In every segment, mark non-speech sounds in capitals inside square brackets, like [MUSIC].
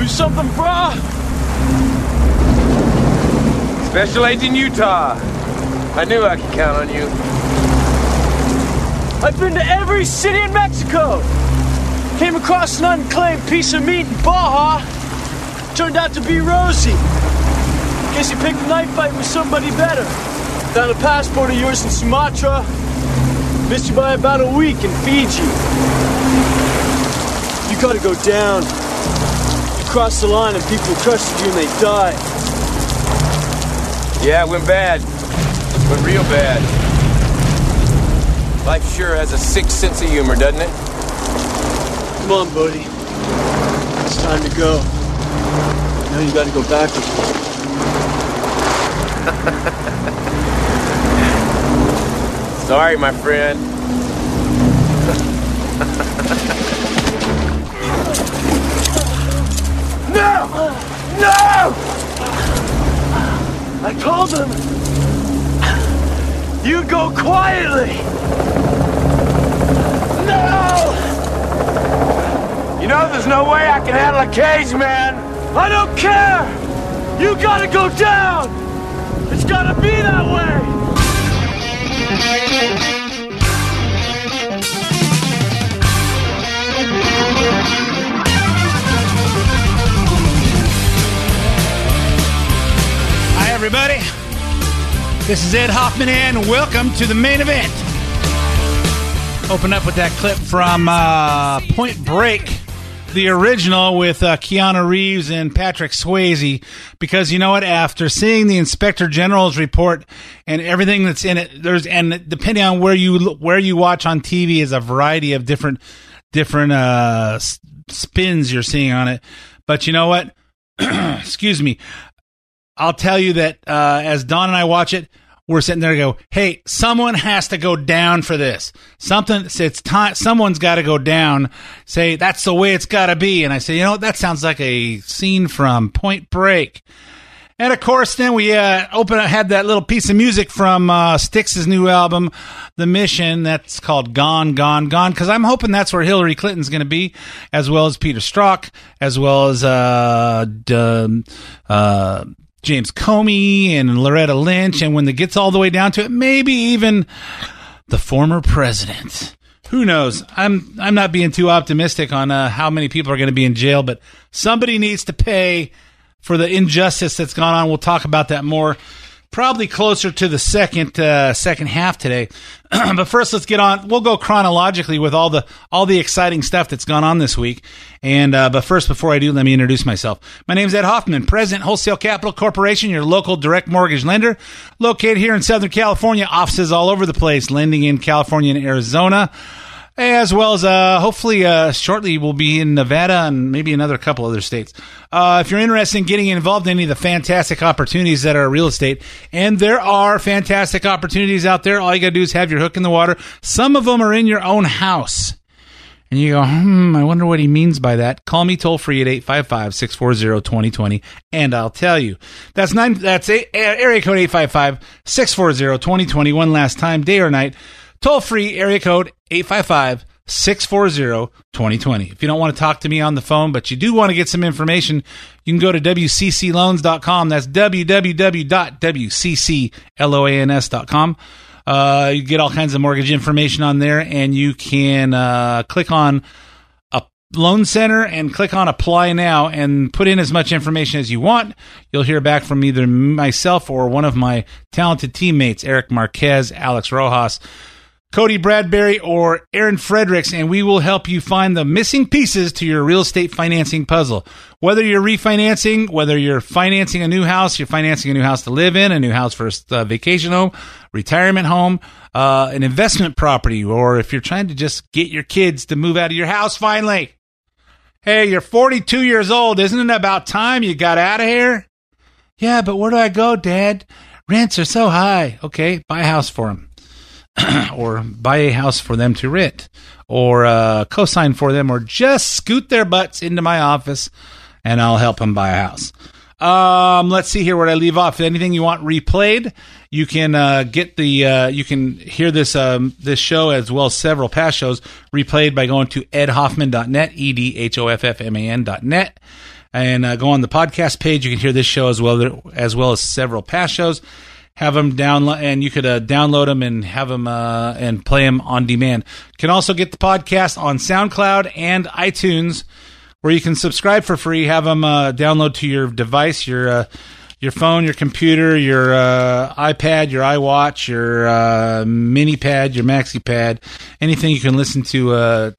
Lose something, brah? Special Agent Utah. I knew I could count on you. I've been to every city in Mexico. Came across an unclaimed piece of meat in Baja. Turned out to be Rosie. Guess you picked a knife fight with somebody better. Found a passport of yours in Sumatra. Missed you by about a week in Fiji. You gotta go down. You crossed the line and people trusted you and they died. Yeah, it went bad. Went real bad. Life sure has a sick sense of humor, doesn't it? Come on, buddy. It's time to go. Now you gotta go back with [LAUGHS] me. Sorry, my friend. [LAUGHS] No! No! I told him. You go quietly. No! You know there's no way I can handle a cage, man. I don't care! You gotta go down! It's gotta be that way! Everybody. This is Ed Hoffman, and welcome to the main event. Open up with that clip from uh, Point Break, the original with uh, Keanu Reeves and Patrick Swayze. Because you know what? After seeing the Inspector General's report and everything that's in it, there's and depending on where you where you watch on TV, is a variety of different different uh, spins you're seeing on it. But you know what? [CLEARS THROAT] Excuse me. I'll tell you that uh, as Don and I watch it, we're sitting there and go, "Hey, someone has to go down for this. Something. It's time. Someone's got to go down. Say that's the way it's got to be." And I say, "You know, that sounds like a scene from Point Break." And of course, then we uh, open had that little piece of music from uh, Styx's new album, The Mission. That's called "Gone, Gone, Gone." Because I'm hoping that's where Hillary Clinton's going to be, as well as Peter Strzok, as well as uh, d- uh, James Comey and Loretta Lynch. And when it gets all the way down to it, maybe even the former president. Who knows? I'm I'm not being too optimistic on uh, how many people are going to be in jail, but somebody needs to pay for the injustice that's gone on. We'll talk about that more probably closer to the second uh, second half today. [CLEARS THROAT] but first, let's get on. We'll go chronologically with all the all the exciting stuff that's gone on this week. And uh, but first, before I do, let me introduce myself. My name is Ed Hoffman, President Wholesale Capital Corporation, your local direct mortgage lender, located here in Southern California. Offices all over the place, lending in California and Arizona as well as uh, hopefully uh, shortly we'll be in Nevada and maybe another couple other states. Uh, if you're interested in getting involved in any of the fantastic opportunities that are real estate, and there are fantastic opportunities out there, all you got to do is have your hook in the water. Some of them are in your own house. And you go, hmm, I wonder what he means by that. Call me toll free at 855 640 2020, and I'll tell you. That's nine, that's eight, area code 855 640 2020. One last time, day or night. Toll free, area code 855 640 2020. If you don't want to talk to me on the phone, but you do want to get some information, you can go to WCCLoans.com. That's www.wccloans.com. Uh, you get all kinds of mortgage information on there, and you can uh, click on a loan center and click on apply now and put in as much information as you want. You'll hear back from either myself or one of my talented teammates, Eric Marquez, Alex Rojas, Cody Bradbury, or Aaron Fredericks, and we will help you find the missing pieces to your real estate financing puzzle. Whether you're refinancing, whether you're financing a new house, you're financing a new house to live in, a new house for a uh, vacation home, retirement home, uh, an investment property, or if you're trying to just get your kids to move out of your house finally. Hey, you're 42 years old. Isn't it about time you got out of here? Yeah, but where do I go, Dad? Rents are so high. Okay, buy a house for them. [CLEARS THROAT] or buy a house for them to rent, or uh, co-sign for them, or just scoot their butts into my office, and I'll help them buy a house. Um, let's see here where I leave off. Anything you want replayed, you can uh, get the uh, you can hear this um, this show as well as several past shows replayed by going to edhoffman.net, e d h o f f m a n.net. and uh, go on the podcast page. You can hear this show as well as well as several past shows. Have them download, and you could uh, download them and have them uh, and play them on demand. Can also get the podcast on SoundCloud and iTunes, where you can subscribe for free. Have them uh, download to your device, your uh, your phone, your computer, your uh, iPad, your iWatch, your uh, mini pad, your maxi pad, anything you can listen to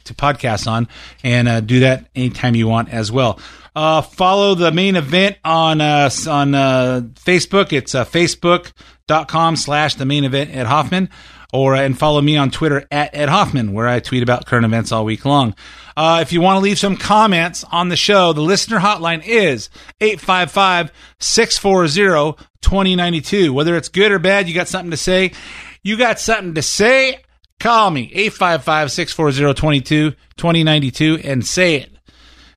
to podcasts on, and do that anytime you want as well. Uh, follow the main event on uh, on Facebook. It's facebook.com slash the main event at Hoffman or and follow me on Twitter at Ed Hoffman, where I tweet about current events all week long. Uh, if you want to leave some comments on the show, the listener hotline is 855 640 2092. Whether it's good or bad, you got something to say. You got something to say? Call me 855 640 2092 and say it.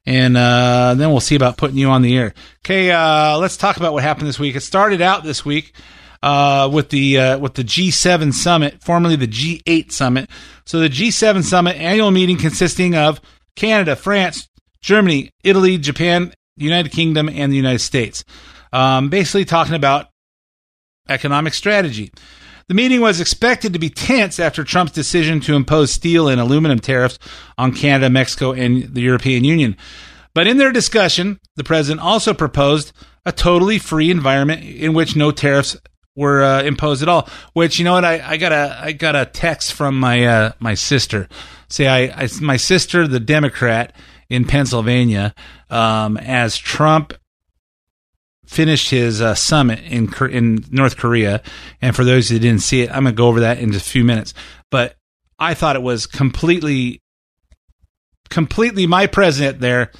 And uh, then we'll see about putting you on the air. Okay, uh, let's talk about what happened this week. It started out this week uh, with the uh, with the G7 summit, formerly the G8 summit. So the G7 summit annual meeting consisting of Canada, France, Germany, Italy, Japan, United Kingdom, and the United States. Um, basically talking about economic strategy. The meeting was expected to be tense after Trump's decision to impose steel and aluminum tariffs on Canada, Mexico, and the European Union. But in their discussion, the president also proposed a totally free environment in which no tariffs were uh, imposed at all. Which you know what I, I got a I got a text from my uh, my sister. Say I, I my sister the Democrat in Pennsylvania um, as Trump finished his uh, summit in in North Korea. And for those who didn't see it, I'm gonna go over that in just a few minutes. But I thought it was completely completely my president there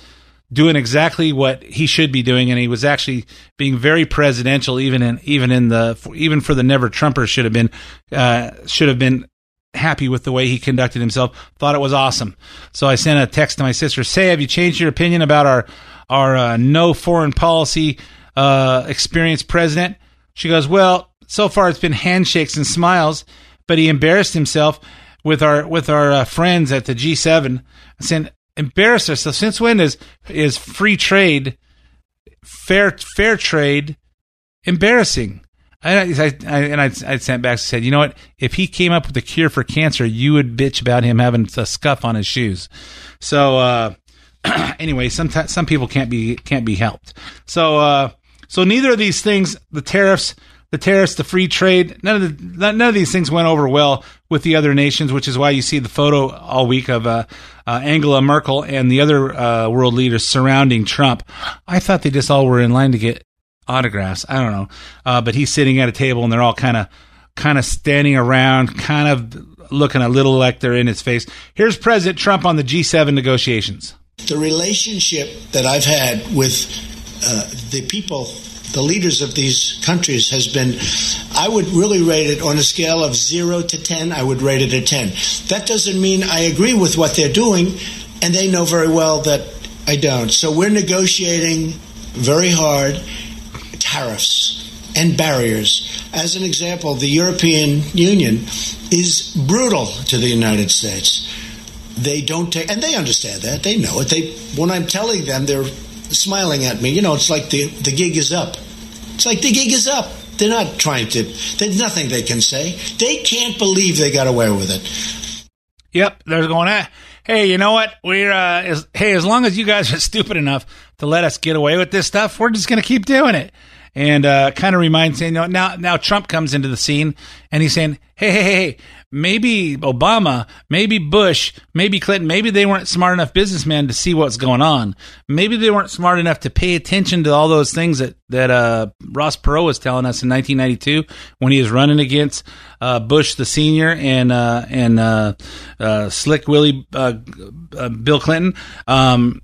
doing exactly what he should be doing, and he was actually being very presidential, even in even in the even for the never Trumpers should have been uh, should have been happy with the way he conducted himself. Thought it was awesome. So I sent a text to my sister. Say, have you changed your opinion about our our uh, no foreign policy uh, experienced president? She goes, well, so far it's been handshakes and smiles, but he embarrassed himself with our with our uh, friends at the G7. I said, embarrass ourselves. Since when is is free trade, fair fair trade, embarrassing? I, I, I and I, I sent back and said, you know what? If he came up with a cure for cancer, you would bitch about him having a scuff on his shoes. So uh, [CLEARS THROAT] anyway, some some people can't be can't be helped. So uh, so neither of these things, the tariffs the tariffs, the free trade, none of the, none of these things went over well with the other nations, which is why you see the photo all week of uh, uh, Angela Merkel and the other uh, world leaders surrounding Trump. I thought they just all were in line to get autographs. I don't know, uh, but he's sitting at a table and they're all kind of kind of standing around, kind of looking a little like they're in his face. Here's President Trump on the G7 negotiations. The relationship that I've had with uh, the people the leaders of these countries has been, I would really rate it on a scale of zero to 10, I would rate it a 10. That doesn't mean I agree with what they're doing, and they know very well that I don't. So we're negotiating very hard tariffs and barriers. As an example, the European Union is brutal to the United States. They don't take, and they understand that. They know it. They, when I'm telling them, they're smiling at me. You know, it's like the, the gig is up. It's like the gig is up. They're not trying to, there's nothing they can say. They can't believe they got away with it. Yep, they're going, ah, hey, you know what? We're, uh, as, hey, as long as you guys are [LAUGHS] stupid enough to let us get away with this stuff, we're just going to keep doing it. And, uh, kind of reminds you know, now, now Trump comes into the scene and he's saying, hey, hey, hey, maybe Obama, maybe Bush, maybe Clinton, maybe they weren't smart enough businessmen to see what's going on. Maybe they weren't smart enough to pay attention to all those things that that uh, Ross Perot was telling us in 1992 when he was running against uh, Bush the senior and uh, and uh, uh, Slick Willie uh, Bill Clinton. Um,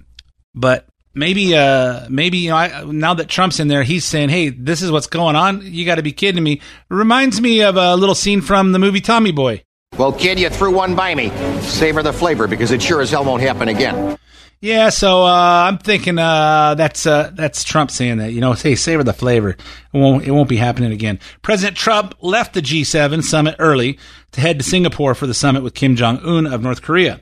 but maybe uh maybe you know I, now that Trump's in there he's saying hey this is what's going on. You got to be kidding me. Reminds me of a little scene from the movie Tommy Boy. Well kid you threw one by me. Savor the flavor because it sure as hell won't happen again. Yeah so uh I'm thinking uh that's uh that's Trump saying that you know hey savor the flavor. It won't it won't be happening again. President Trump left the G7 summit early to head to Singapore for the summit with Kim Jong Un of North Korea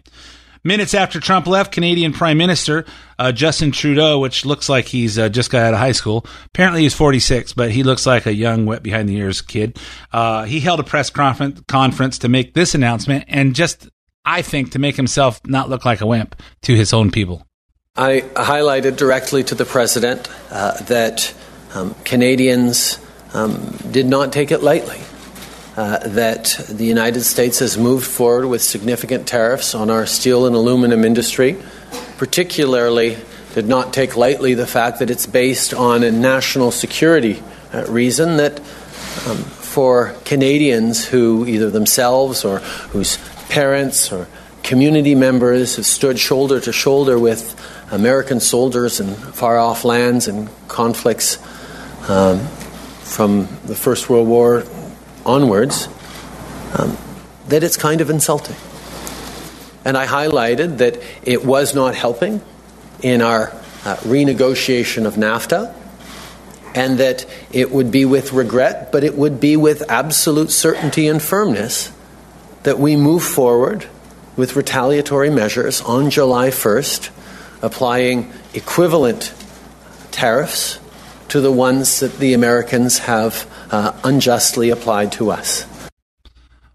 Minutes after Trump left, Canadian Prime Minister uh, Justin Trudeau, which looks like he's uh, just got out of high school. Apparently, he's 46, but he looks like a young, wet behind the ears kid. Uh, he held a press conference, to make this announcement, and just I think to make himself not look like a wimp to his own people. I highlighted directly to the president uh, that um, Canadians um, did not take it lightly. Uh, that the United States has moved forward with significant tariffs on our steel and aluminum industry, particularly did not take lightly the fact that it's based on a national security uh, reason that um, for Canadians who either themselves or whose parents or community members have stood shoulder to shoulder with American soldiers in far off lands and conflicts um, from the First World War onwards, um, that it's kind of insulting. And I highlighted that it was not helping in our uh, renegotiation of NAFTA, and that it would be with regret, but it would be with absolute certainty and firmness that we move forward with retaliatory measures on July 1st, applying equivalent tariffs to the ones that the Americans have uh, unjustly applied to us.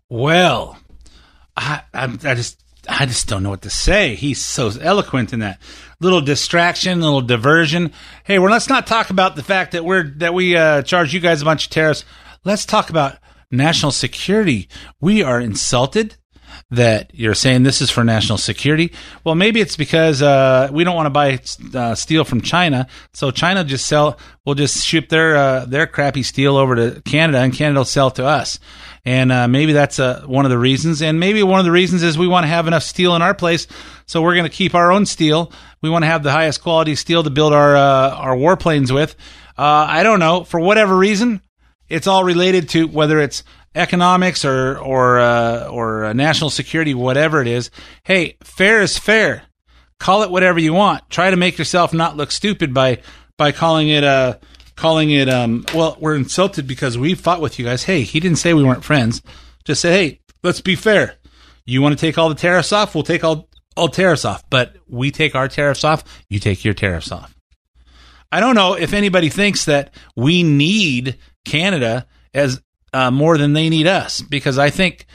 Well, I, I, I, just I just don't know what to say. He's so eloquent in that little distraction, little diversion. Hey, well, let's not talk about the fact that we're that we uh, charge you guys a bunch of tariffs. Let's talk about national security. We are insulted that you're saying this is for national security. Well, maybe it's because uh, we don't want to buy uh, steel from China, so China just sell. We'll just ship their uh, their crappy steel over to Canada, and Canada will sell to us. And uh, maybe that's uh, one of the reasons. And maybe one of the reasons is we want to have enough steel in our place, so we're going to keep our own steel. We want to have the highest quality steel to build our uh, our warplanes with. I don't know for whatever reason. It's all related to whether it's economics or or uh, or uh, national security, whatever it is. Hey, fair is fair. Call it whatever you want. Try to make yourself not look stupid by by calling it uh calling it um well we're insulted because we fought with you guys. Hey, he didn't say we weren't friends. Just say hey, let's be fair. You want to take all the tariffs off? We'll take all all tariffs off, but we take our tariffs off. You take your tariffs off. I don't know if anybody thinks that we need Canada as uh, more than they need us because I think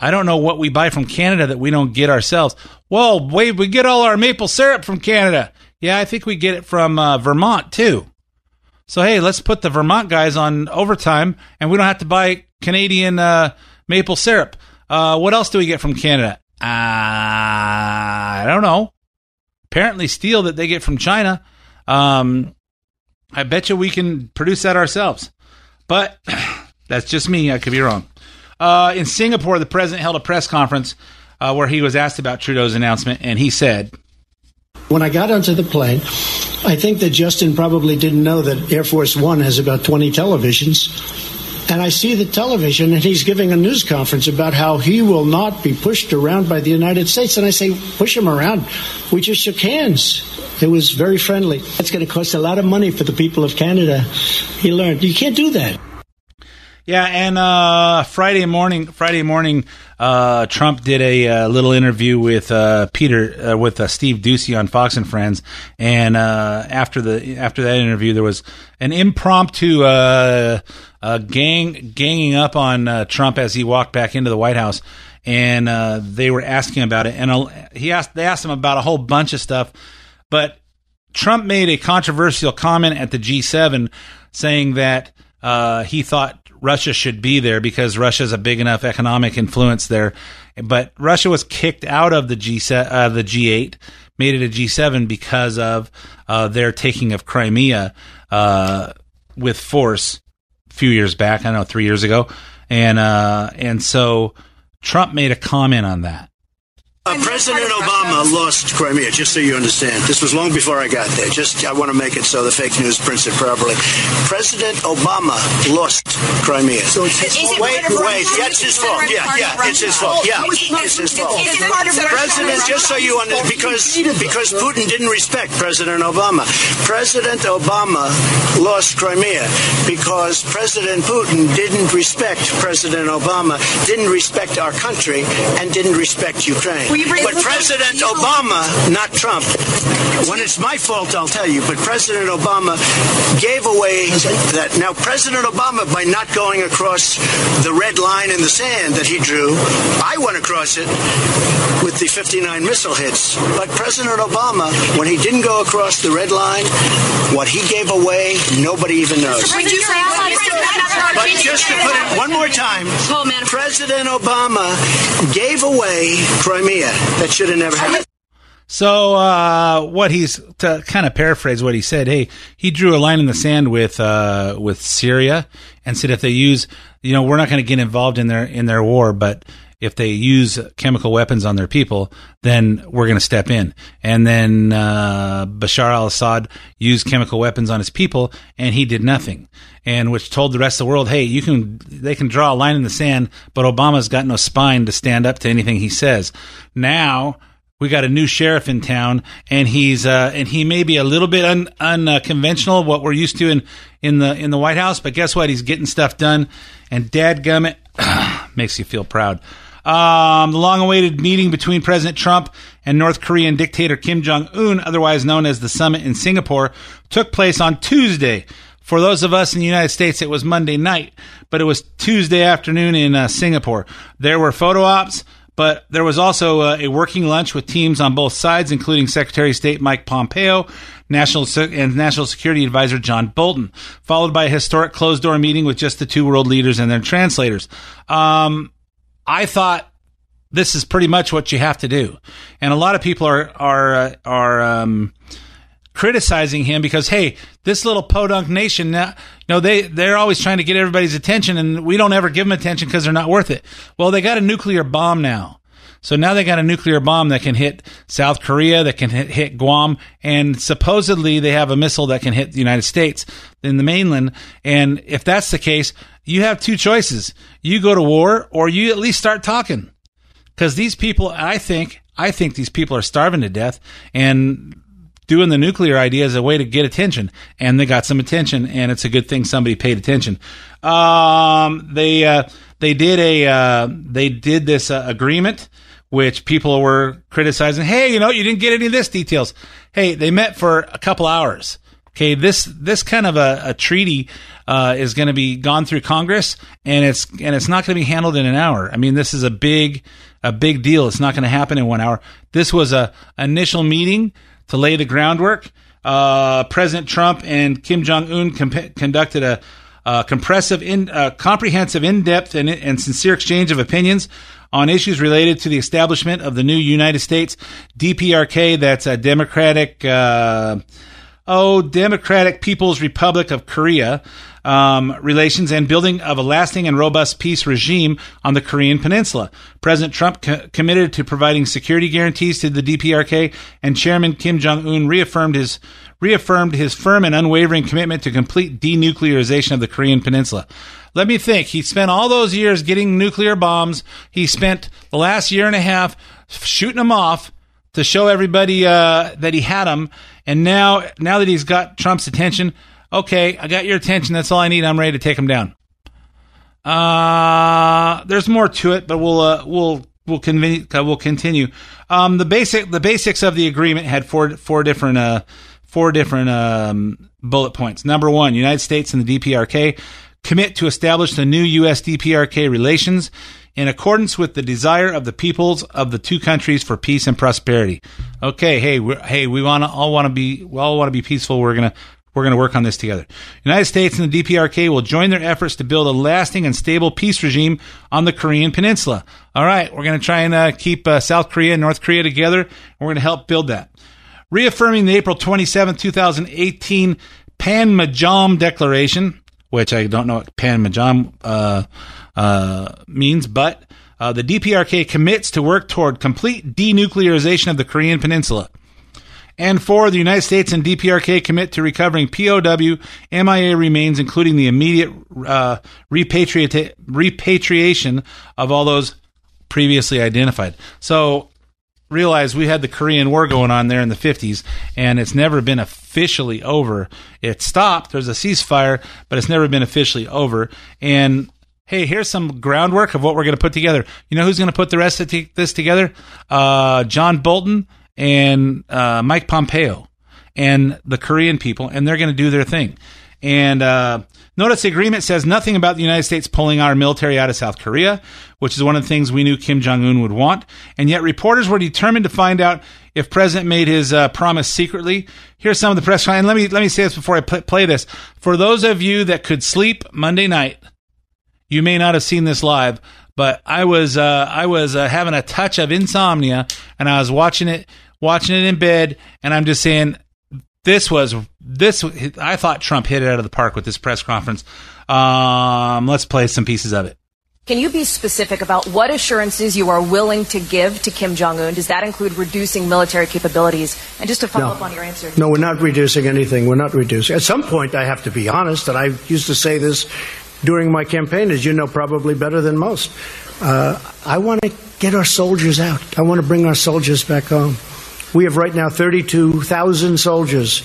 I don't know what we buy from Canada that we don't get ourselves. Well, wait, we get all our maple syrup from Canada. Yeah, I think we get it from uh, Vermont too. So hey, let's put the Vermont guys on overtime, and we don't have to buy Canadian uh, maple syrup. Uh, what else do we get from Canada? Uh, I don't know. Apparently, steel that they get from China. Um, I bet you we can produce that ourselves. But [CLEARS THROAT] That's just me. I could be wrong. Uh, in Singapore, the president held a press conference uh, where he was asked about Trudeau's announcement, and he said, When I got onto the plane, I think that Justin probably didn't know that Air Force One has about 20 televisions. And I see the television, and he's giving a news conference about how he will not be pushed around by the United States. And I say, push him around. We just shook hands. It was very friendly. That's going to cost a lot of money for the people of Canada. He learned you can't do that. Yeah, and uh, Friday morning, Friday morning, uh, Trump did a uh, little interview with uh, Peter, uh, with Steve Doocy on Fox and Friends, and after the after that interview, there was an impromptu gang ganging up on Trump as he walked back into the White House, and they were asking about it, and he asked they asked him about a whole bunch of stuff, but Trump made a controversial comment at the G7 saying that. Uh, he thought Russia should be there because Russia is a big enough economic influence there. But Russia was kicked out of the G uh, the G8, made it a G7 because of uh, their taking of Crimea uh, with force a few years back. I know three years ago, and uh, and so Trump made a comment on that. Uh, President Obama lost Crimea, just so you understand. This was long before I got there. Just I want to make it so the fake news prints it properly. President Obama lost Crimea. So it's his fault. Wait, wait. Yeah, it's his fault. Yeah, yeah, it's his fault. Yeah, it's his fault. President, just so you understand, because because Putin didn't respect President Obama. President Obama lost Crimea because President Putin didn't respect President Obama, didn't respect our country, and didn't respect Ukraine. But President Obama, not Trump, when it's my fault, I'll tell you, but President Obama gave away that. Now, President Obama, by not going across the red line in the sand that he drew, I went across it with the 59 missile hits. But President Obama, when he didn't go across the red line, what he gave away, nobody even knows. But just to put it one more time, President Obama gave away Crimea. That should have never happened. So, uh, what he's to kind of paraphrase what he said. Hey, he drew a line in the sand with uh, with Syria and said if they use, you know, we're not going to get involved in their in their war, but if they use chemical weapons on their people, then we're going to step in. And then uh, Bashar al-Assad used chemical weapons on his people, and he did nothing. And which told the rest of the world, hey, you can they can draw a line in the sand, but Obama's got no spine to stand up to anything he says. Now we got a new sheriff in town, and he's uh, and he may be a little bit un, unconventional, what we're used to in in the in the White House. But guess what? He's getting stuff done, and dadgummit, [CLEARS THROAT] makes you feel proud. Um, the long-awaited meeting between President Trump and North Korean dictator Kim Jong Un, otherwise known as the summit in Singapore, took place on Tuesday. For those of us in the United States, it was Monday night, but it was Tuesday afternoon in uh, Singapore. There were photo ops. But there was also uh, a working lunch with teams on both sides, including Secretary of State Mike Pompeo, National Se- and National Security Advisor John Bolton, followed by a historic closed door meeting with just the two world leaders and their translators. Um, I thought this is pretty much what you have to do, and a lot of people are are uh, are um, criticizing him because hey, this little podunk nation now, you know they they're always trying to get everybody's attention, and we don't ever give them attention because they're not worth it. Well, they got a nuclear bomb now. So now they got a nuclear bomb that can hit South Korea, that can hit, hit Guam, and supposedly they have a missile that can hit the United States in the mainland. And if that's the case, you have two choices. You go to war or you at least start talking. Cause these people, I think, I think these people are starving to death and doing the nuclear idea as a way to get attention, and they got some attention, and it's a good thing somebody paid attention. Um, they uh, they did a uh, they did this uh, agreement, which people were criticizing. Hey, you know, you didn't get any of this details. Hey, they met for a couple hours. Okay, this this kind of a, a treaty uh, is going to be gone through Congress, and it's and it's not going to be handled in an hour. I mean, this is a big a big deal. It's not going to happen in one hour. This was a initial meeting to lay the groundwork. Uh, President Trump and Kim Jong Un comp- conducted a, a compressive, in, comprehensive, in-depth, and, and sincere exchange of opinions on issues related to the establishment of the new United States DPRK. That's a Democratic. Uh, oh, Democratic People's Republic of Korea um, relations and building of a lasting and robust peace regime on the Korean Peninsula. President Trump co- committed to providing security guarantees to the DPRK, and Chairman Kim Jong Un reaffirmed his reaffirmed his firm and unwavering commitment to complete denuclearization of the Korean Peninsula. Let me think. He spent all those years getting nuclear bombs. He spent the last year and a half shooting them off to show everybody uh, that he had them. And now, now that he's got Trump's attention, okay, I got your attention. That's all I need. I'm ready to take him down. Uh, there's more to it, but we'll uh, we'll we'll convene, uh, we'll continue. Um, the basic the basics of the agreement had four four different uh four different um, bullet points. Number one, United States and the DPRK commit to establish the new U.S. DPRK relations in accordance with the desire of the peoples of the two countries for peace and prosperity. Okay, hey, hey, we want to all want to be we all want to be peaceful. We're gonna we're going to work on this together. United States and the DPRK will join their efforts to build a lasting and stable peace regime on the Korean Peninsula. All right, we're going to try and uh, keep uh, South Korea and North Korea together, and we're going to help build that. Reaffirming the April 27, 2018 Panmunjom Declaration, which I don't know what Panmunjom uh, means, but uh, the DPRK commits to work toward complete denuclearization of the Korean Peninsula. And four, the United States and DPRK commit to recovering POW MIA remains, including the immediate uh, repatriation of all those previously identified. So realize we had the Korean War going on there in the 50s, and it's never been officially over. It stopped. There's a ceasefire, but it's never been officially over. And hey, here's some groundwork of what we're going to put together. You know who's going to put the rest of t- this together? Uh, John Bolton and uh, Mike Pompeo and the Korean people, and they're going to do their thing. And uh, notice the agreement says nothing about the United States pulling our military out of South Korea, which is one of the things we knew Kim Jong Un would want. And yet, reporters were determined to find out if President made his uh, promise secretly. Here's some of the press. And let me let me say this before I pl- play this. For those of you that could sleep Monday night, you may not have seen this live, but I was uh, I was uh, having a touch of insomnia, and I was watching it watching it in bed, and I'm just saying this was this. I thought Trump hit it out of the park with this press conference. Um, let's play some pieces of it. Can you be specific about what assurances you are willing to give to Kim Jong Un? Does that include reducing military capabilities? And just to follow No. up on your answer, No, we're not reducing anything. We're not reducing. At some point, I have to be honest, and I used to say this during my campaign, as you know, probably better than most. Uh, I want to get our soldiers out. I want to bring our soldiers back home. We have right now 32,000 soldiers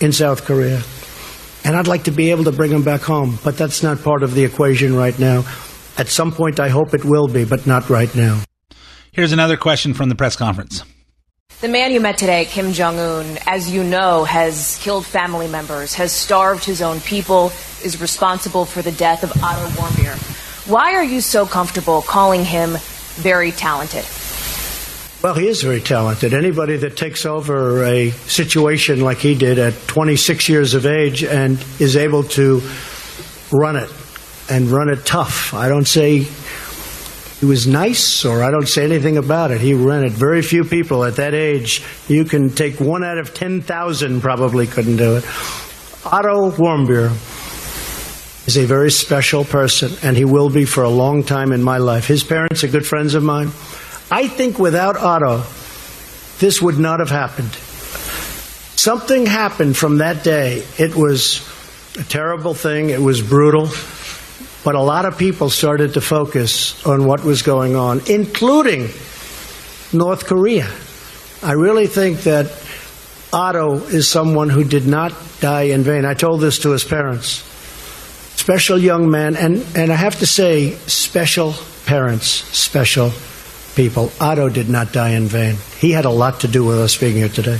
in South Korea, and I'd like to be able to bring them back home, but that's not part of the equation right now. At some point, I hope it will be, but not right now. Here's another question from the press conference. The man you met today, Kim Jong Un, as you know, has killed family members, has starved his own people, is responsible for the death of Otto Warmbier. Why are you so comfortable calling him very talented? Well, he is very talented. Anybody that takes over a situation like he did at 26 years of age and is able to run it and run it tough. I don't say he was nice or I don't say anything about it. He it. Very few people at that age, you can take one out of 10,000 probably couldn't do it. Otto Warmbier is a very special person, and he will be for a long time in my life. His parents are good friends of mine. I think without Otto, this would not have happened. Something happened from that day. It was a terrible thing, it was brutal, but a lot of people started to focus on what was going on, including North Korea. I really think that Otto is someone who did not die in vain. I told this to his parents special young man, and, and I have to say, special parents, special people. Otto did not die in vain. He had a lot to do with us being here today.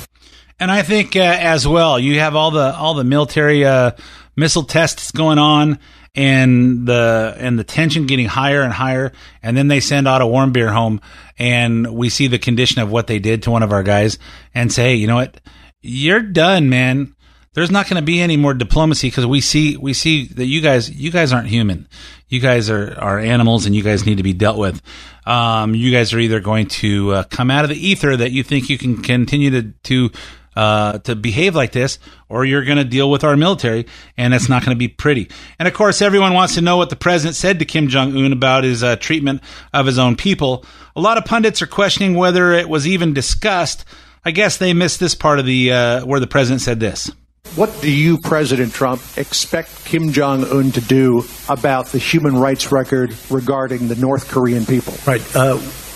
And I think uh, as well, you have all the all the military uh, missile tests going on, and the and the tension getting higher and higher. And then they send Otto Warmbier home, and we see the condition of what they did to one of our guys, and say, hey, you know what, you're done, man. There's not going to be any more diplomacy because we see we see that you guys you guys aren't human. You guys are are animals, and you guys need to be dealt with. Um, you guys are either going to uh, come out of the ether that you think you can continue to to uh, to behave like this, or you're going to deal with our military, and it's not going to be pretty. And of course, everyone wants to know what the president said to Kim Jong Un about his uh, treatment of his own people. A lot of pundits are questioning whether it was even discussed. I guess they missed this part of the uh, where the president said this. What do you, President Trump, expect Kim Jong un to do about the human rights record regarding the North Korean people? Right.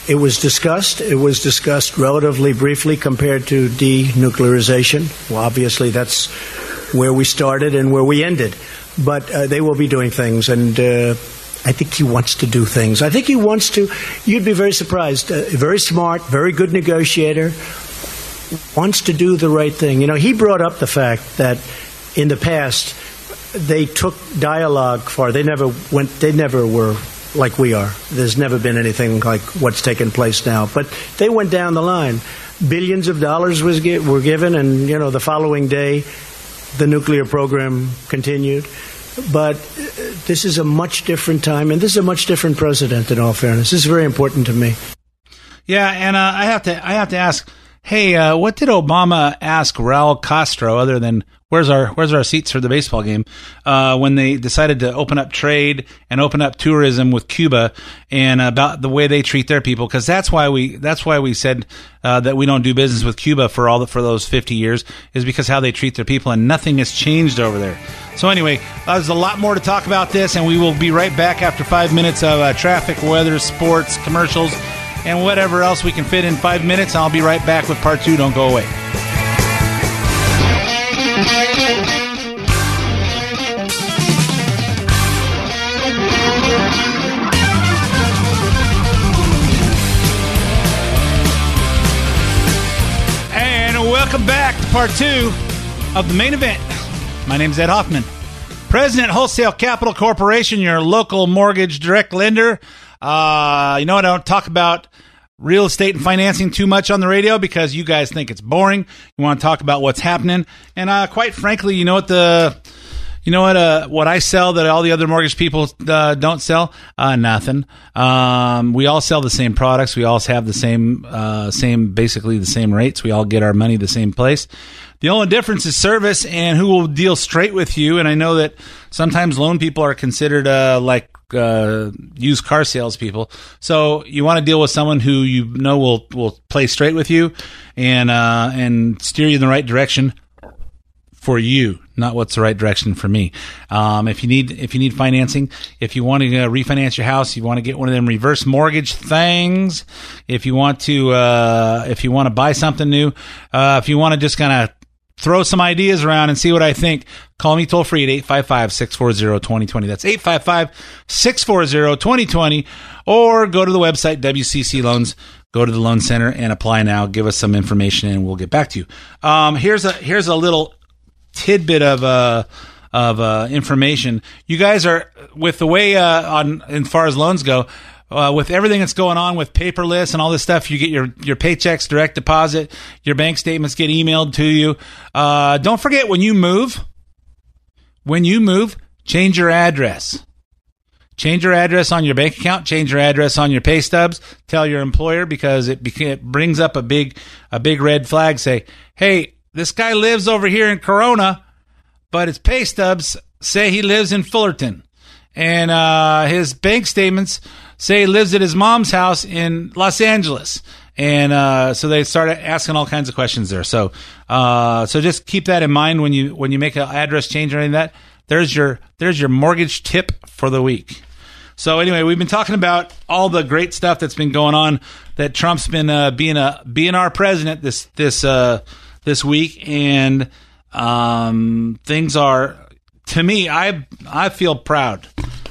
It was discussed. It was discussed relatively briefly compared to denuclearization. Well, obviously, that's where we started and where we ended. But uh, they will be doing things, and uh, I think he wants to do things. I think he wants to. You'd be very surprised. Uh, very smart, very good negotiator. Wants to do the right thing. You know, he brought up the fact that in the past they took dialogue far. They never went. They never were like we are. There's never been anything like what's taken place now. But they went down the line. Billions of dollars was were given, and you know the following day, the nuclear program continued. But uh, this is a much different time, and this is a much different president. In all fairness, this is very important to me. Yeah, and uh, I have to I have to ask, hey, uh, what did Obama ask Raul Castro other than where's our where's our seats for the baseball game uh, when they decided to open up trade and open up tourism with Cuba and about the way they treat their people? Because that's why we that's why we said uh, that we don't do business with Cuba for all the, for those fifty years is because how they treat their people and nothing has changed over there. So anyway, uh, there's a lot more to talk about this, and we will be right back after five minutes of uh, traffic, weather, sports, commercials, and whatever else we can fit in five minutes. I'll be right back with part two. Don't go away. And welcome back to part two of the main event. My name is Ed Hoffman, President Wholesale Capital Corporation, your local mortgage direct lender. Uh, you know, I don't talk about real estate and financing too much on the radio because you guys think it's boring. You want to talk about what's happening, and uh, quite frankly, you know what the you know what? Uh, what I sell that all the other mortgage people uh, don't sell? Uh, nothing. Um, we all sell the same products. We all have the same, uh, same, basically the same rates. We all get our money the same place. The only difference is service and who will deal straight with you. And I know that sometimes loan people are considered uh, like uh, used car salespeople. So you want to deal with someone who you know will will play straight with you and uh, and steer you in the right direction for you, not what's the right direction for me. Um, if you need if you need financing, if you want to uh, refinance your house, you want to get one of them reverse mortgage things. If you want to uh, if you want to buy something new, uh, if you want to just kind of throw some ideas around and see what I think, call me toll free at 855 640 2020. That's 855 640 2020. Or go to the website, WCC Loans. Go to the loan center and apply now. Give us some information and we'll get back to you. Um, here's a here's a little tidbit of uh, of uh, information. You guys are with the way uh, on as far as loans go. Uh, with everything that's going on with paperless and all this stuff, you get your, your paychecks direct deposit, your bank statements get emailed to you. Uh, don't forget when you move, when you move, change your address. Change your address on your bank account. Change your address on your pay stubs. Tell your employer because it, it brings up a big a big red flag. Say, hey, this guy lives over here in Corona, but his pay stubs say he lives in Fullerton, and uh, his bank statements say lives at his mom's house in Los Angeles. And uh, so they started asking all kinds of questions there. So, uh, so just keep that in mind when you when you make an address change or anything like that. There's your there's your mortgage tip for the week. So anyway, we've been talking about all the great stuff that's been going on. That Trump's been uh, being a being our president this this uh, this week, and um, things are to me. I I feel proud.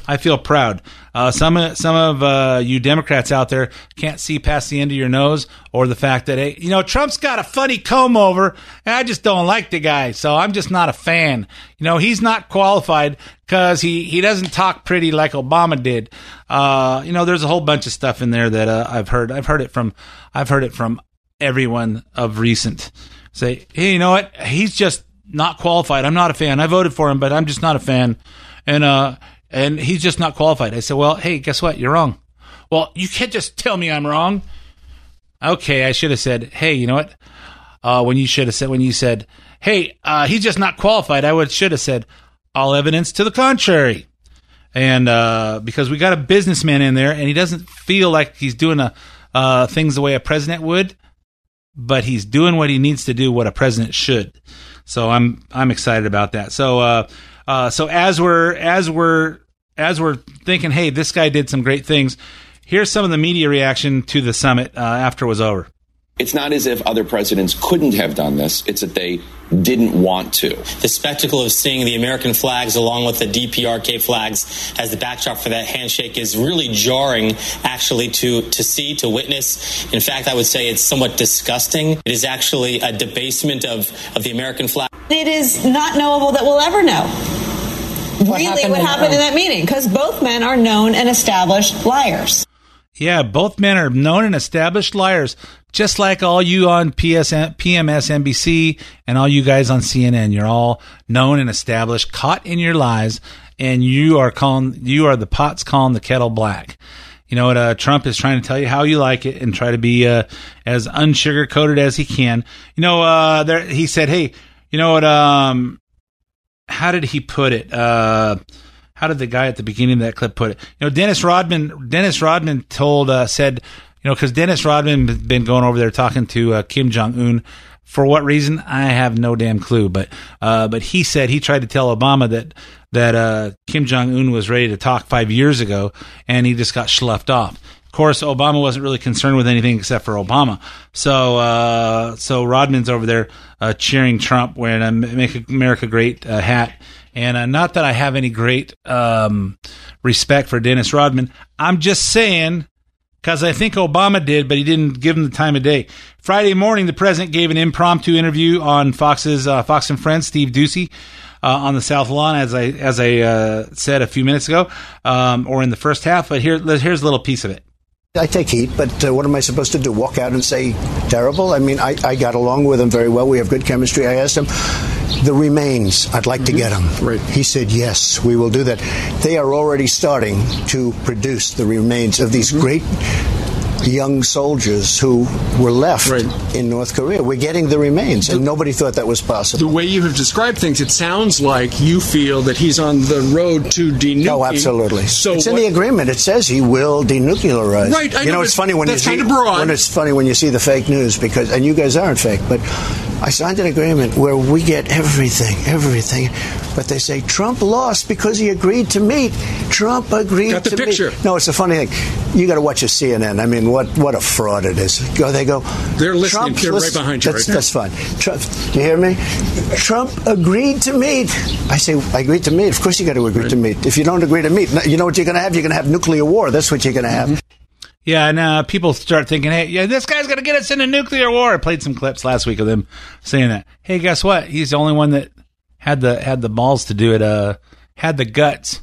I feel proud. Uh, some of some of uh, you Democrats out there can't see past the end of your nose, or the fact that hey, you know Trump's got a funny comb over, and I just don't like the guy, so I'm just not a fan. You know he's not qualified because he he doesn't talk pretty like Obama did. Uh, you know there's a whole bunch of stuff in there that uh, I've heard. I've heard it from I've heard it from everyone of recent. Say hey, you know what? He's just not qualified. I'm not a fan. I voted for him, but I'm just not a fan. And uh, and he's just not qualified. I said, well, hey, guess what? You're wrong. Well, you can't just tell me I'm wrong. Okay, I should have said, hey, you know what? Uh, when you should have said, when you said, hey, uh, he's just not qualified, I would should have said, all evidence to the contrary. And uh, because we got a businessman in there, and he doesn't feel like he's doing a, uh, things the way a president would, but he's doing what he needs to do, what a president should. So I'm I'm excited about that. So uh, so as we're as we're as we're thinking, hey, this guy did some great things. Here's some of the media reaction to the summit uh, after it was over. It's not as if other presidents couldn't have done this. It's that they didn't want to. The spectacle of seeing the American flags along with the DPRK flags as the backdrop for that handshake is really jarring, actually, to, to see, to witness. In fact, I would say it's somewhat disgusting. It is actually a debasement of, of the American flag. It is not knowable that we'll ever know. What really, happened what in happened in that that meeting? Because both men are known and established liars. Yeah, both men are known and established liars, just like all you on PSN, PMSNBC and all you guys on CNN. You're all known and established, caught in your lies, and you are calling you are the pots calling the kettle black. You know what? Uh, Trump is trying to tell you how you like it and try to be uh, as unsugar coated as he can. You know, uh, there he said, "Hey, you know what? Um, how did he put it? Uh, how did the guy at the beginning of that clip put it? You know, Dennis Rodman. Dennis Rodman told uh, said, you know, because Dennis Rodman been going over there talking to uh, Kim Jong Un. For what reason? I have no damn clue. But uh, but he said he tried to tell Obama that that uh, Kim Jong Un was ready to talk five years ago, and he just got schluffed off. Of course, Obama wasn't really concerned with anything except for Obama. So uh, so Rodman's over there uh, cheering Trump wearing a "Make America Great" uh, hat. And uh, not that I have any great um, respect for Dennis Rodman. I'm just saying because I think Obama did, but he didn't give him the time of day. Friday morning, the president gave an impromptu interview on Fox's uh, Fox and Friends, Steve Doocy, Uh, on the South Lawn, as I as I uh, said a few minutes ago, um, or in the first half. But here, here's a little piece of it. I take heat, but uh, what am I supposed to do? Walk out and say terrible? I mean, I, I got along with him very well. We have good chemistry. I asked him the remains. I'd like mm-hmm. to get them. Right. He said, "Yes, we will do that." They are already starting to produce the remains of these mm-hmm. great young soldiers who were left right. in North Korea. We're getting the remains, and nobody thought that was possible. The way you have described things, it sounds like you feel that he's on the road to denuclearization. Oh, absolutely. So it's what, in the agreement. It says he will denuclearize. Right. I you know, know it's funny when you see when it's funny when you see the fake news because, and you guys aren't fake, but I signed an agreement where we get everything, everything. But they say Trump lost because he agreed to meet. Trump agreed got the to picture. meet. No, it's a funny thing. You got to watch a CNN. I mean, what what a fraud it is. Go, they go. They're listening. They're right behind you. That's, right that's fine. Trump, do you hear me? Trump agreed to meet. I say, I agreed to meet. Of course, you got to agree right. to meet. If you don't agree to meet, you know what you're going to have? You're going to have nuclear war. That's what you're going to have. Mm-hmm. Yeah, and uh, people start thinking, hey, yeah, this guy's going to get us into nuclear war. I played some clips last week of him saying that. Hey, guess what? He's the only one that had the had the balls to do it. Uh, had the guts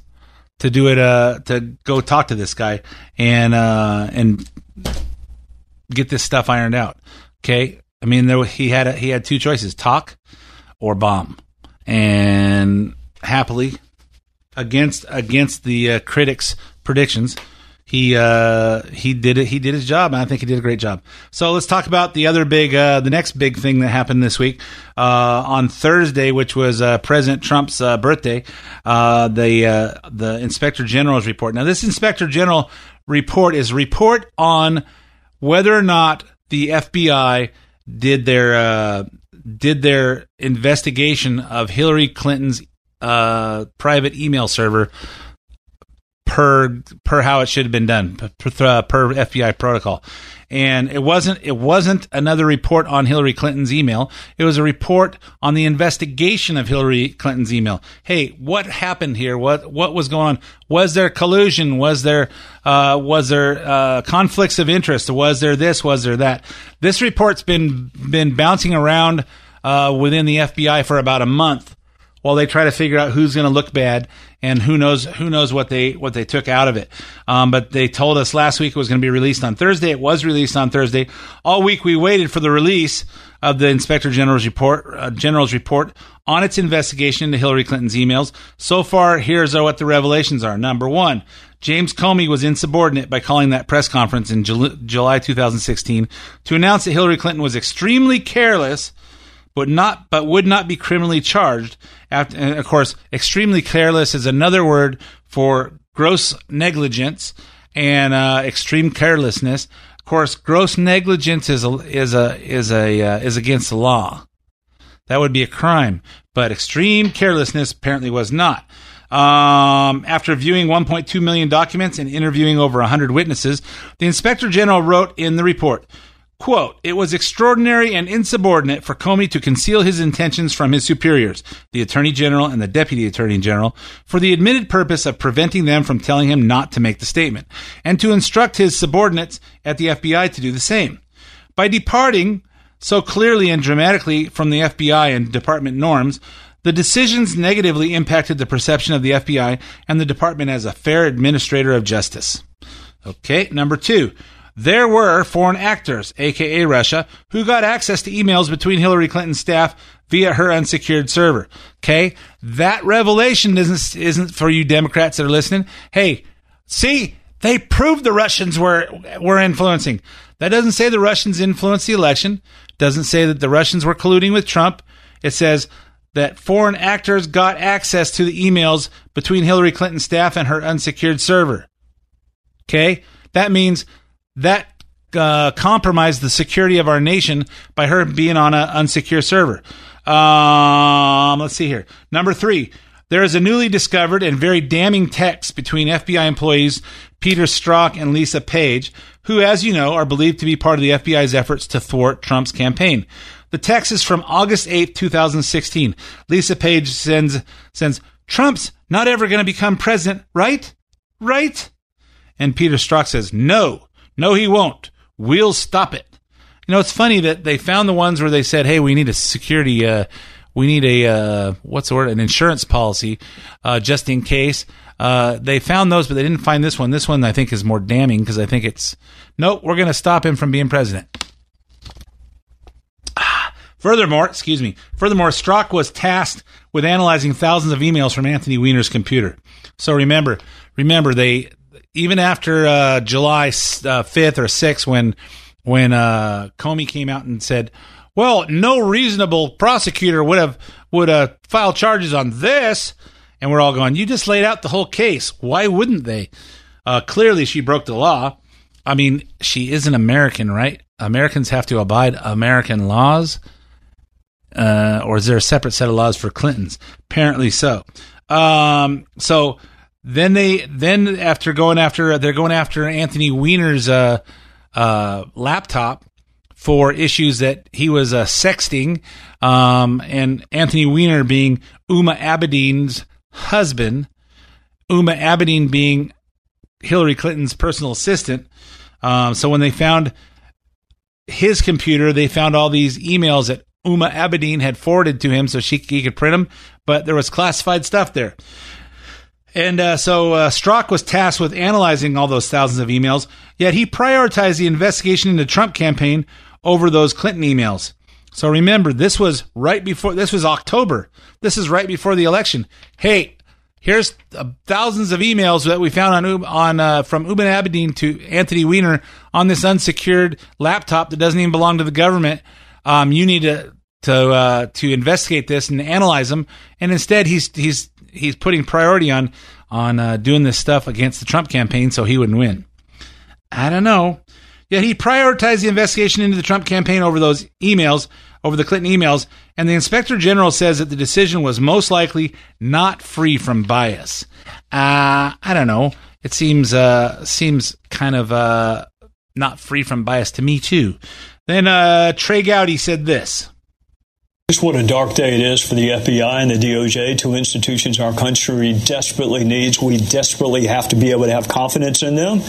to do it. Uh, to go talk to this guy and uh, and get this stuff ironed out. Okay, I mean, there he had a, he had two choices: talk or bomb, and happily against against the uh, critics' predictions he uh, he did it. He did his job, and I think he did a great job. So let's talk about the other big, uh, the next big thing that happened this week uh, on Thursday, which was uh, President Trump's uh, birthday. Uh, the the Inspector General's report. Now, this Inspector General report is report on whether or not the FBI did their did their investigation of Hillary Clinton's private email server per per how it should have been done per, per FBI protocol. And it wasn't it wasn't another report on Hillary Clinton's email. It was a report on the investigation of Hillary Clinton's email. Hey, what happened here? What what was going on? Was there collusion? Was there uh, was there uh, conflicts of interest? Was there this? Was there that? This report's been been bouncing around uh, within the FBI for about a month while they try to figure out who's going to look bad and who knows who knows what they what they took out of it. Um, but they told us last week it was going to be released on Thursday. It was released on Thursday. All week we waited for the release of the Inspector General's report uh, General's report on its investigation into Hillary Clinton's emails. So far, here's what the revelations are. Number one. James Comey was insubordinate by calling that press conference in July 2016 to announce that Hillary Clinton was extremely careless but not but would not be criminally charged. After, and of course, extremely careless is another word for gross negligence and uh, extreme carelessness. Of course, gross negligence is a is a is a uh, is against the law. That would be a crime, but extreme carelessness apparently was not. Um, after viewing 1.2 million documents and interviewing over 100 witnesses, the inspector general wrote in the report Quote, it was extraordinary and insubordinate for Comey to conceal his intentions from his superiors, the Attorney General and the Deputy Attorney General, for the admitted purpose of preventing them from telling him not to make the statement, and to instruct his subordinates at the FBI to do the same. By departing so clearly and dramatically from the FBI and department norms, the decisions negatively impacted the perception of the FBI and the department as a fair administrator of justice. Okay, number two. There were foreign actors, aka Russia, who got access to emails between Hillary Clinton's staff via her unsecured server. Okay? That revelation isn't isn't for you Democrats that are listening. Hey, see, they proved the Russians were were influencing. That doesn't say the Russians influenced the election. Doesn't say that the Russians were colluding with Trump. It says that foreign actors got access to the emails between Hillary Clinton's staff and her unsecured server. Okay? That means that uh, compromised the security of our nation by her being on an unsecure server. Um, let's see here. Number three, there is a newly discovered and very damning text between FBI employees Peter Strzok and Lisa Page, who, as you know, are believed to be part of the FBI's efforts to thwart Trump's campaign. The text is from August 8, 2016. Lisa Page sends, sends, Trump's not ever going to become president, right? Right? And Peter Strzok says, no, No, he won't. We'll stop it. You know, it's funny that they found the ones where they said, "Hey, we need a security, uh, we need a uh, what's the word, an insurance policy, uh, just in case." Uh, they found those, but they didn't find this one. This one I think is more damning because I think it's nope. We're going to stop him from being president. Ah, furthermore, excuse me. Furthermore, Strzok was tasked with analyzing thousands of emails from Anthony Weiner's computer. So remember, remember they even after uh, July uh, fifth or sixth, when when uh, Comey came out and said, "Well, no reasonable prosecutor would have would have filed charges on this," and we're all going, "You just laid out the whole case. Why wouldn't they?" Uh, clearly, she broke the law. I mean, she is an American, right? Americans have to abide American laws. Uh, or is there a separate set of laws for Clintons? Apparently so. Um, so then they then after going after they're going after Anthony Weiner's uh, uh, laptop for issues that he was uh, sexting, um, and Anthony Weiner being Huma Abedin's husband, Huma Abedin being Hillary Clinton's personal assistant. Um, so when they found his computer, they found all these emails that Huma Abedin had forwarded to him so she he could print them, but there was classified stuff there. And uh, so uh, Strzok was tasked with analyzing all those thousands of emails, yet he prioritized the investigation into the Trump campaign over those Clinton emails. So remember, this was right before, this was October. This is right before the election. Hey, here's uh, thousands of emails that we found on, on uh, from Huma Abedin to Anthony Weiner on this unsecured laptop that doesn't even belong to the government. Um, you need to to uh, to investigate this and analyze them. And instead, he's he's he's putting priority on on uh, doing this stuff against the Trump campaign so he wouldn't win. I don't know. Yet he prioritized the investigation into the Trump campaign over those emails, over the Clinton emails, and the inspector general says that the decision was most likely not free from bias. Uh, I don't know. It seems uh, seems kind of uh, not free from bias to me too. Then uh, Trey Gowdy said this. Just what a dark day it is for the FBI and the DOJ, two institutions our country desperately needs. We desperately have to be able to have confidence in them.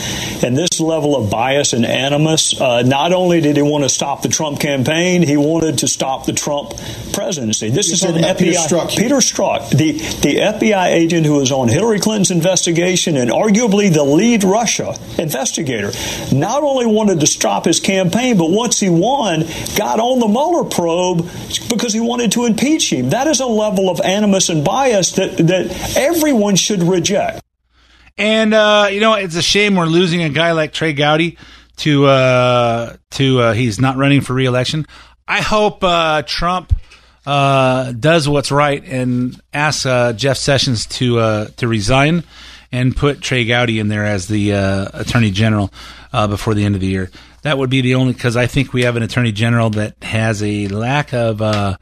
And this level of bias and animus, uh, not only did he want to stop the Trump campaign, he wanted to stop the Trump presidency. This You're is an FBI. Peter Strzok. Peter Strzok, the, the FBI agent who was on Hillary Clinton's investigation and arguably the lead Russia investigator, not only wanted to stop his campaign, but once he won, got on the Mueller probe because he wanted to impeach him. That is a level of animus and bias that, that everyone should reject. And uh, you know, it's a shame we're losing a guy like Trey Gowdy to uh, to uh, he's not running for reelection. I hope uh, Trump uh, does what's right and asks uh, Jeff Sessions to uh, to resign and put Trey Gowdy in there as the uh, Attorney General uh, before the end of the year. That would be the only because I think we have an Attorney General that has a lack of uh,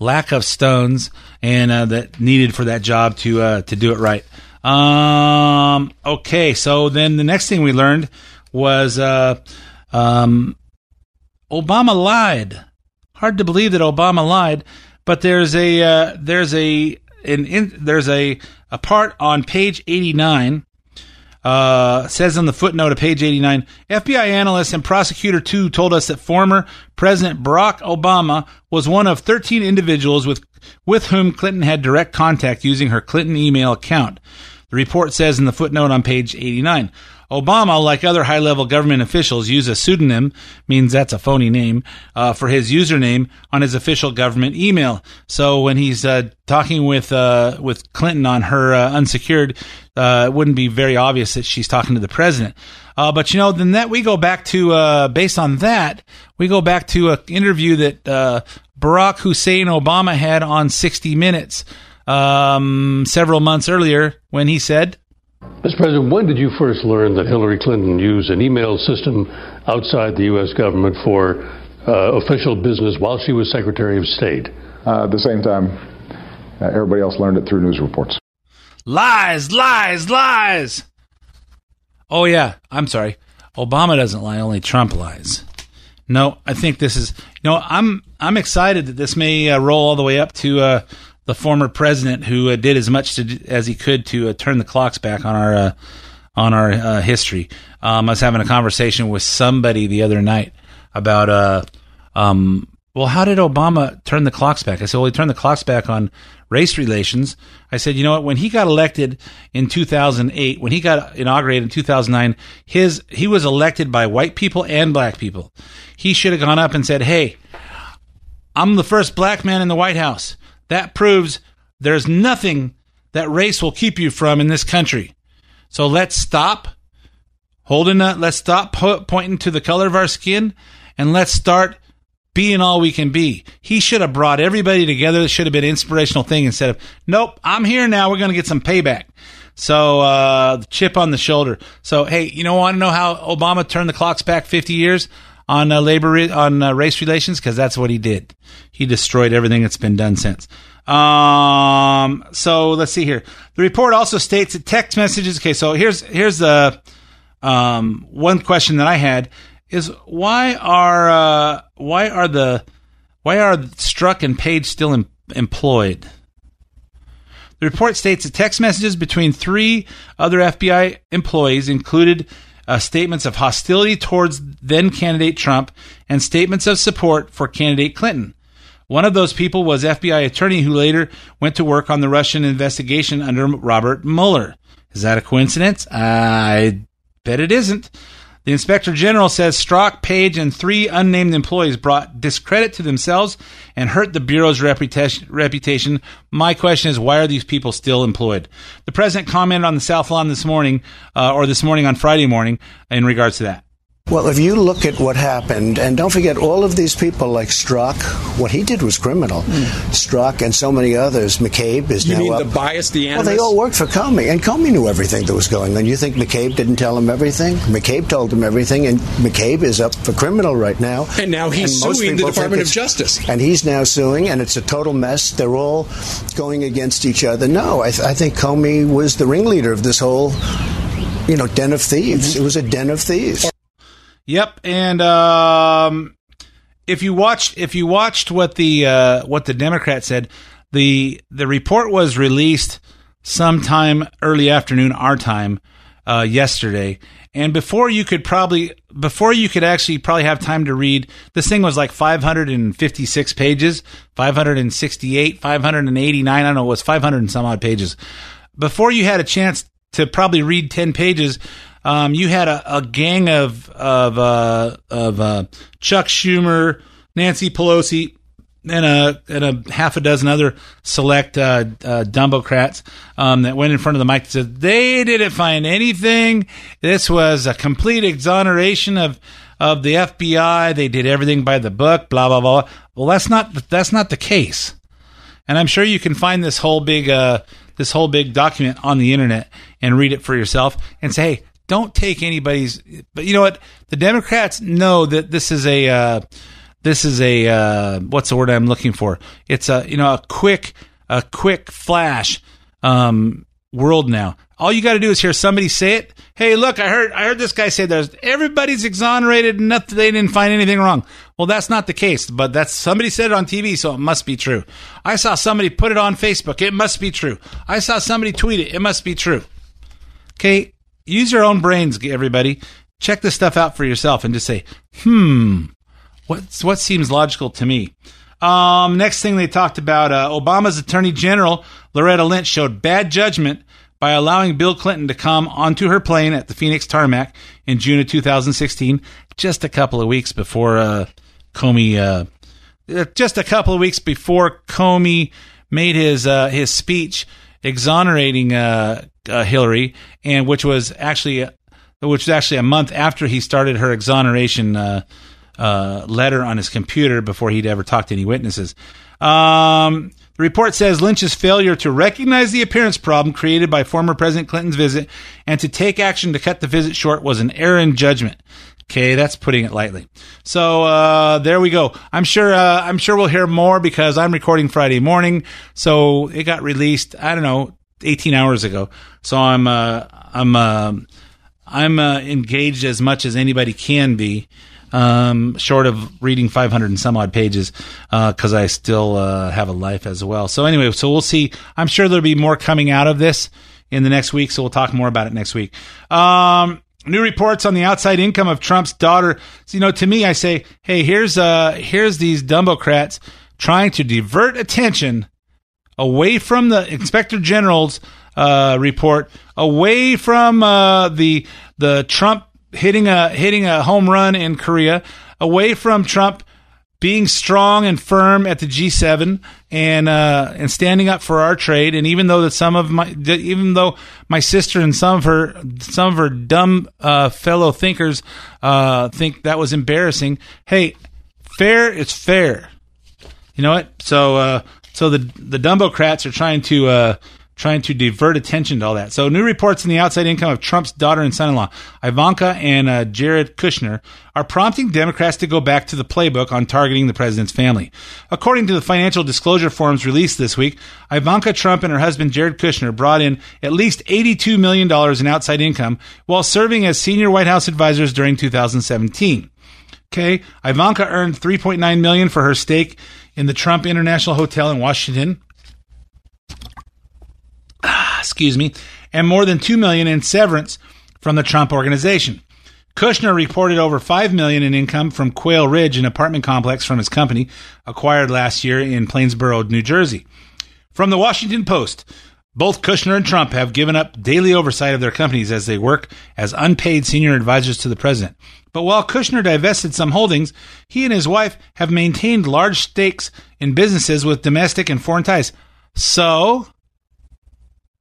lack of stones and uh, that needed for that job to uh, to do it right. Um, okay, so then the next thing we learned was uh, um, Obama lied. Hard to believe that Obama lied, but there's a uh, there's a an in, there's a a part on page 89 uh, says on the footnote of page 89 FBI analyst and prosecutor 2 told us that former President Barack Obama was one of 13 individuals with, with whom Clinton had direct contact using her Clinton email account. The report says in the footnote on page 89 Obama, like other high level government officials, use a pseudonym, means that's a phony name, uh, for his username on his official government email. So when he's uh, talking with uh, with Clinton on her uh, unsecured, uh, it wouldn't be very obvious that she's talking to the president. Uh, but you know, then that we go back to based on that, we go back to an interview that Barack Hussein Obama had on 60 Minutes um, several months earlier when he said. Mr. President, when did you first learn that Hillary Clinton used an email system outside the U.S. government for uh, official business while she was Secretary of State? Uh, at the same time, uh, everybody else learned it through news reports. Lies, lies, lies. Oh, yeah, I'm sorry. Obama doesn't lie, only Trump lies. No, I think this is. You know, I'm I'm excited that this may uh, roll all the way up to uh, the former president who uh, did as much to, as he could to uh, turn the clocks back on our uh, on our uh, history. Um, I was having a conversation with somebody the other night about, uh, um, well, how did Obama turn the clocks back? I said, well, he turned the clocks back on race relations. I said, you know what? When he got elected in 2008, when he got inaugurated in 2009, his he was elected by white people and black people. He should have gone up and said, hey, I'm the first black man in the White House. That proves there's nothing that race will keep you from in this country. So let's stop holding that. Let's stop po- pointing to the color of our skin and let's start being all we can be. He should have brought everybody together. It should have been an inspirational thing instead of, nope, I'm here now. We're going to get some payback. So, uh, chip on the shoulder. So, hey, you know, want to know how Obama turned the clocks back 50 years on uh, labor, on uh, race relations? Cause that's what he did. He destroyed everything that's been done since. Um, so let's see here. The report also states that text messages. Okay. So here's, here's the, um, one question that I had is why are uh, why are the why are Strzok and Page still em- employed? The report states that text messages between three other FBI employees included uh, statements of hostility towards then candidate Trump and statements of support for candidate Clinton. One of those people was FBI attorney who later went to work on the Russian investigation under Robert Mueller. Is that a coincidence? I bet it isn't. The inspector general says Strzok, Page, and three unnamed employees brought discredit to themselves and hurt the bureau's reputation. My question is, why are these people still employed? The president commented on the South Lawn this morning, uh, or this morning on Friday morning, in regards to that. Well, if you look at what happened, and don't forget all of these people like Strzok, what he did was criminal. Mm. Strzok and so many others. McCabe is you now mean up. the bias, the animus? Well, they all worked for Comey, and Comey knew everything that was going on. You think McCabe didn't tell him everything? McCabe told him everything, and McCabe is up for criminal right now. And now he's and suing the Department of Justice. And he's now suing, and it's a total mess. They're all going against each other. No, I, th- I think Comey was the ringleader of this whole, you know, den of thieves. Mm-hmm. It was a den of thieves. Yep, and um, if you watched if you watched what the uh, what the Democrat said, the the report was released sometime early afternoon our time uh, yesterday, and before you could probably before you could actually probably have time to read this thing was like 556 pages. 568 589 i don't know it was 500 and some odd pages. Before you had a chance to probably read 10 pages um, you had a, a, gang of of uh, of uh, Chuck Schumer, Nancy Pelosi, and a and a half a dozen other select uh, uh, Dumbocrats um, that went in front of the mic and said they didn't find anything. This was a complete exoneration of of the FBI. They did everything by the book. Blah blah blah. Well, that's not that's not the case, and I'm sure you can find this whole big uh, this whole big document on the internet and read it for yourself and say, hey, don't take anybody's. But you know what? The Democrats know that this is a uh, this is a uh, what's the word I'm looking for? It's a you know a quick a quick flash um, world now. All you got to do is hear somebody say it. Hey, look, I heard I heard this guy say there's everybody's exonerated. Nothing, they didn't find anything wrong. Well, that's not the case, but that's somebody said it on TV, so it must be true. I saw somebody put it on Facebook. It must be true. I saw somebody tweet it. It must be true. Okay, use your own brains, everybody. Check this stuff out for yourself and just say, hmm, what what seems logical to me? Um, next thing they talked about, uh, Obama's Attorney General Loretta Lynch showed bad judgment by allowing Bill Clinton to come onto her plane at the Phoenix tarmac in June of 2016, just a couple of weeks before uh, Comey, uh, just a couple of weeks before Comey made his uh, his speech exonerating uh, Hillary, and which was actually which was actually a month after he started her exoneration uh, uh, letter on his computer before he'd ever talked to any witnesses. Um, the report says Lynch's failure to recognize the appearance problem created by former President Clinton's visit and to take action to cut the visit short was an error in judgment. Okay, that's putting it lightly. So uh, there we go. I'm sure. Uh, I'm sure we'll hear more because I'm recording Friday morning. So it got released. I don't know, 18 hours ago. So I'm. Uh, I'm. Uh, I'm uh, engaged as much as anybody can be, um, short of reading 500 and some odd pages, because uh, I still have a life as well. So anyway, so we'll see. I'm sure there'll be more coming out of this in the next week. So we'll talk more about it next week. Um, new reports on the outside income of Trump's daughter. So, you know, to me, I say, hey, here's uh, here's these Dumbocrats trying to divert attention away from the Inspector General's uh, report, away from uh, the the Trump hitting a hitting a home run in Korea, away from Trump being strong and firm at the G7 and uh, and standing up for our trade. And even though that some of my even though my sister and some of her some of her dumb uh, fellow thinkers uh, think that was embarrassing, hey, fair is fair. You know what? So uh, so the the Dumbocrats are trying to uh, trying to divert attention to all that. So, new reports in the outside income of Trump's daughter and son in law, Ivanka and uh, Jared Kushner, are prompting Democrats to go back to the playbook on targeting the president's family. According to the financial disclosure forms released this week, Ivanka Trump and her husband Jared Kushner brought in at least $82 million in outside income while serving as senior White House advisors during 2017. Okay, Ivanka earned 3.9 million for her stake in the Trump International Hotel in Washington ah, excuse me, and more than 2 million in severance from the Trump organization. Kushner reported over 5 million in income from Quail Ridge, an apartment complex from his company acquired last year in Plainsboro, New Jersey. From the Washington Post, both Kushner and Trump have given up daily oversight of their companies as they work as unpaid senior advisors to the president. But while Kushner divested some holdings, he and his wife have maintained large stakes in businesses with domestic and foreign ties. So,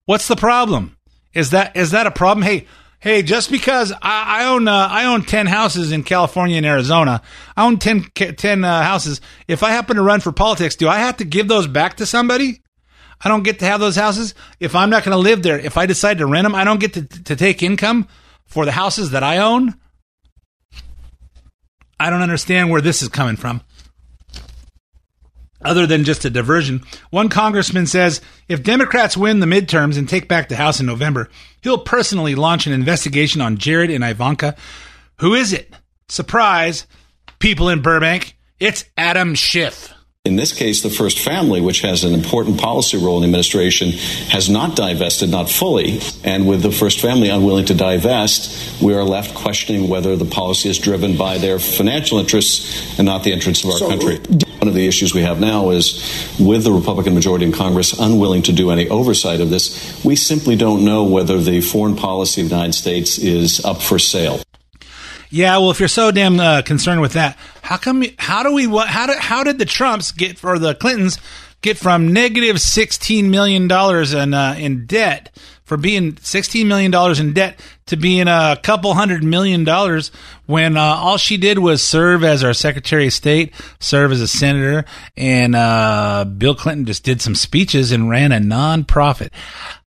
What's the problem? Is that is that a problem? Hey, hey, just because I, I own uh, I own ten houses in California and Arizona, I own 10, 10 uh, houses. If I happen to run for politics, do I have to give those back to somebody? I don't get to have those houses. If I'm not going to live there, if I decide to rent them, I don't get to, to take income for the houses that I own. I don't understand where this is coming from other than just a diversion. One congressman says if Democrats win the midterms and take back the House in November, he'll personally launch an investigation on Jared and Ivanka. Who is it? Surprise, people in Burbank. It's Adam Schiff. In this case, the First Family, which has an important policy role in the administration, has not divested, not fully. And with the First Family unwilling to divest, we are left questioning whether the policy is driven by their financial interests and not the interests of our so, country. One of the issues we have now is with the Republican majority in Congress unwilling to do any oversight of this, we simply don't know whether the foreign policy of the United States is up for sale. Yeah, well, if you're so damn uh, concerned with that, how come? How do we? What? How did? How did the Trumps get or the Clintons get from negative sixteen million dollars in uh, in debt for being sixteen million dollars in debt to being a couple hundred million dollars when uh, all she did was serve as our Secretary of State, serve as a senator, and uh, Bill Clinton just did some speeches and ran a nonprofit.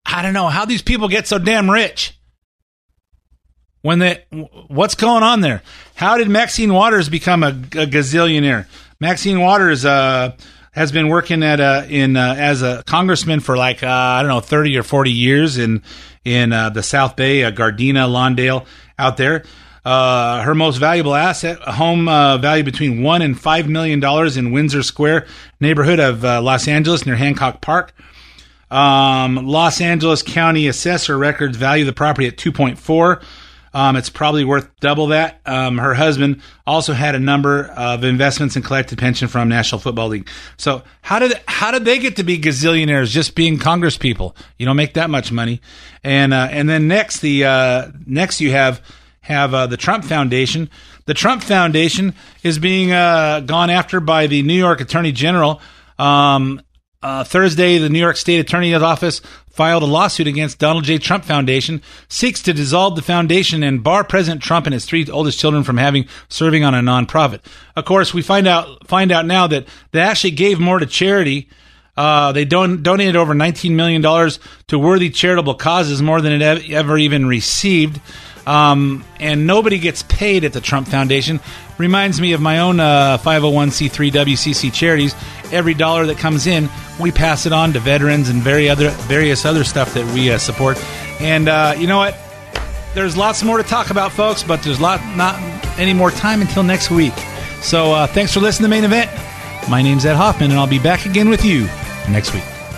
I don't know how these people get so damn rich when they what's going on there? How did Maxine Waters become a, a gazillionaire? Maxine Waters uh, has been working at a, in uh, as a congressman for like uh, I don't know thirty or forty years in in uh, the South Bay, uh, Gardena, Lawndale, out there. Uh, her most valuable asset, a home value between one and five million dollars in Windsor Square neighborhood of Los Angeles near Hancock Park. Um, Los Angeles County assessor records value the property at two point four. Um, it's probably worth double that. Um, her husband also had a number of investments and collected pension from National Football League. So how did how did they get to be gazillionaires just being Congress people? You don't make that much money. And uh, and then next the uh, next you have have uh, the Trump Foundation. The Trump Foundation is being uh, gone after by the New York Attorney General. Um, uh, Thursday, the New York State Attorney's Office filed a lawsuit against Donald J. Trump Foundation, seeks to dissolve the foundation and bar President Trump and his three oldest children from having serving on a nonprofit. Of course, we find out find out now that they actually gave more to charity. Uh, they don- donated over $19 million to worthy charitable causes, more than it ever even received. Um, and nobody gets paid at the Trump Foundation. Reminds me of my own uh, 501c3 WCC charities. Every dollar that comes in, we pass it on to veterans and very other various other stuff that we uh, support. And uh, you know what? There's lots more to talk about, folks, but there's lot not any more time until next week. So uh, thanks for listening to main event. My name's Ed Hoffman, and I'll be back again with you next week.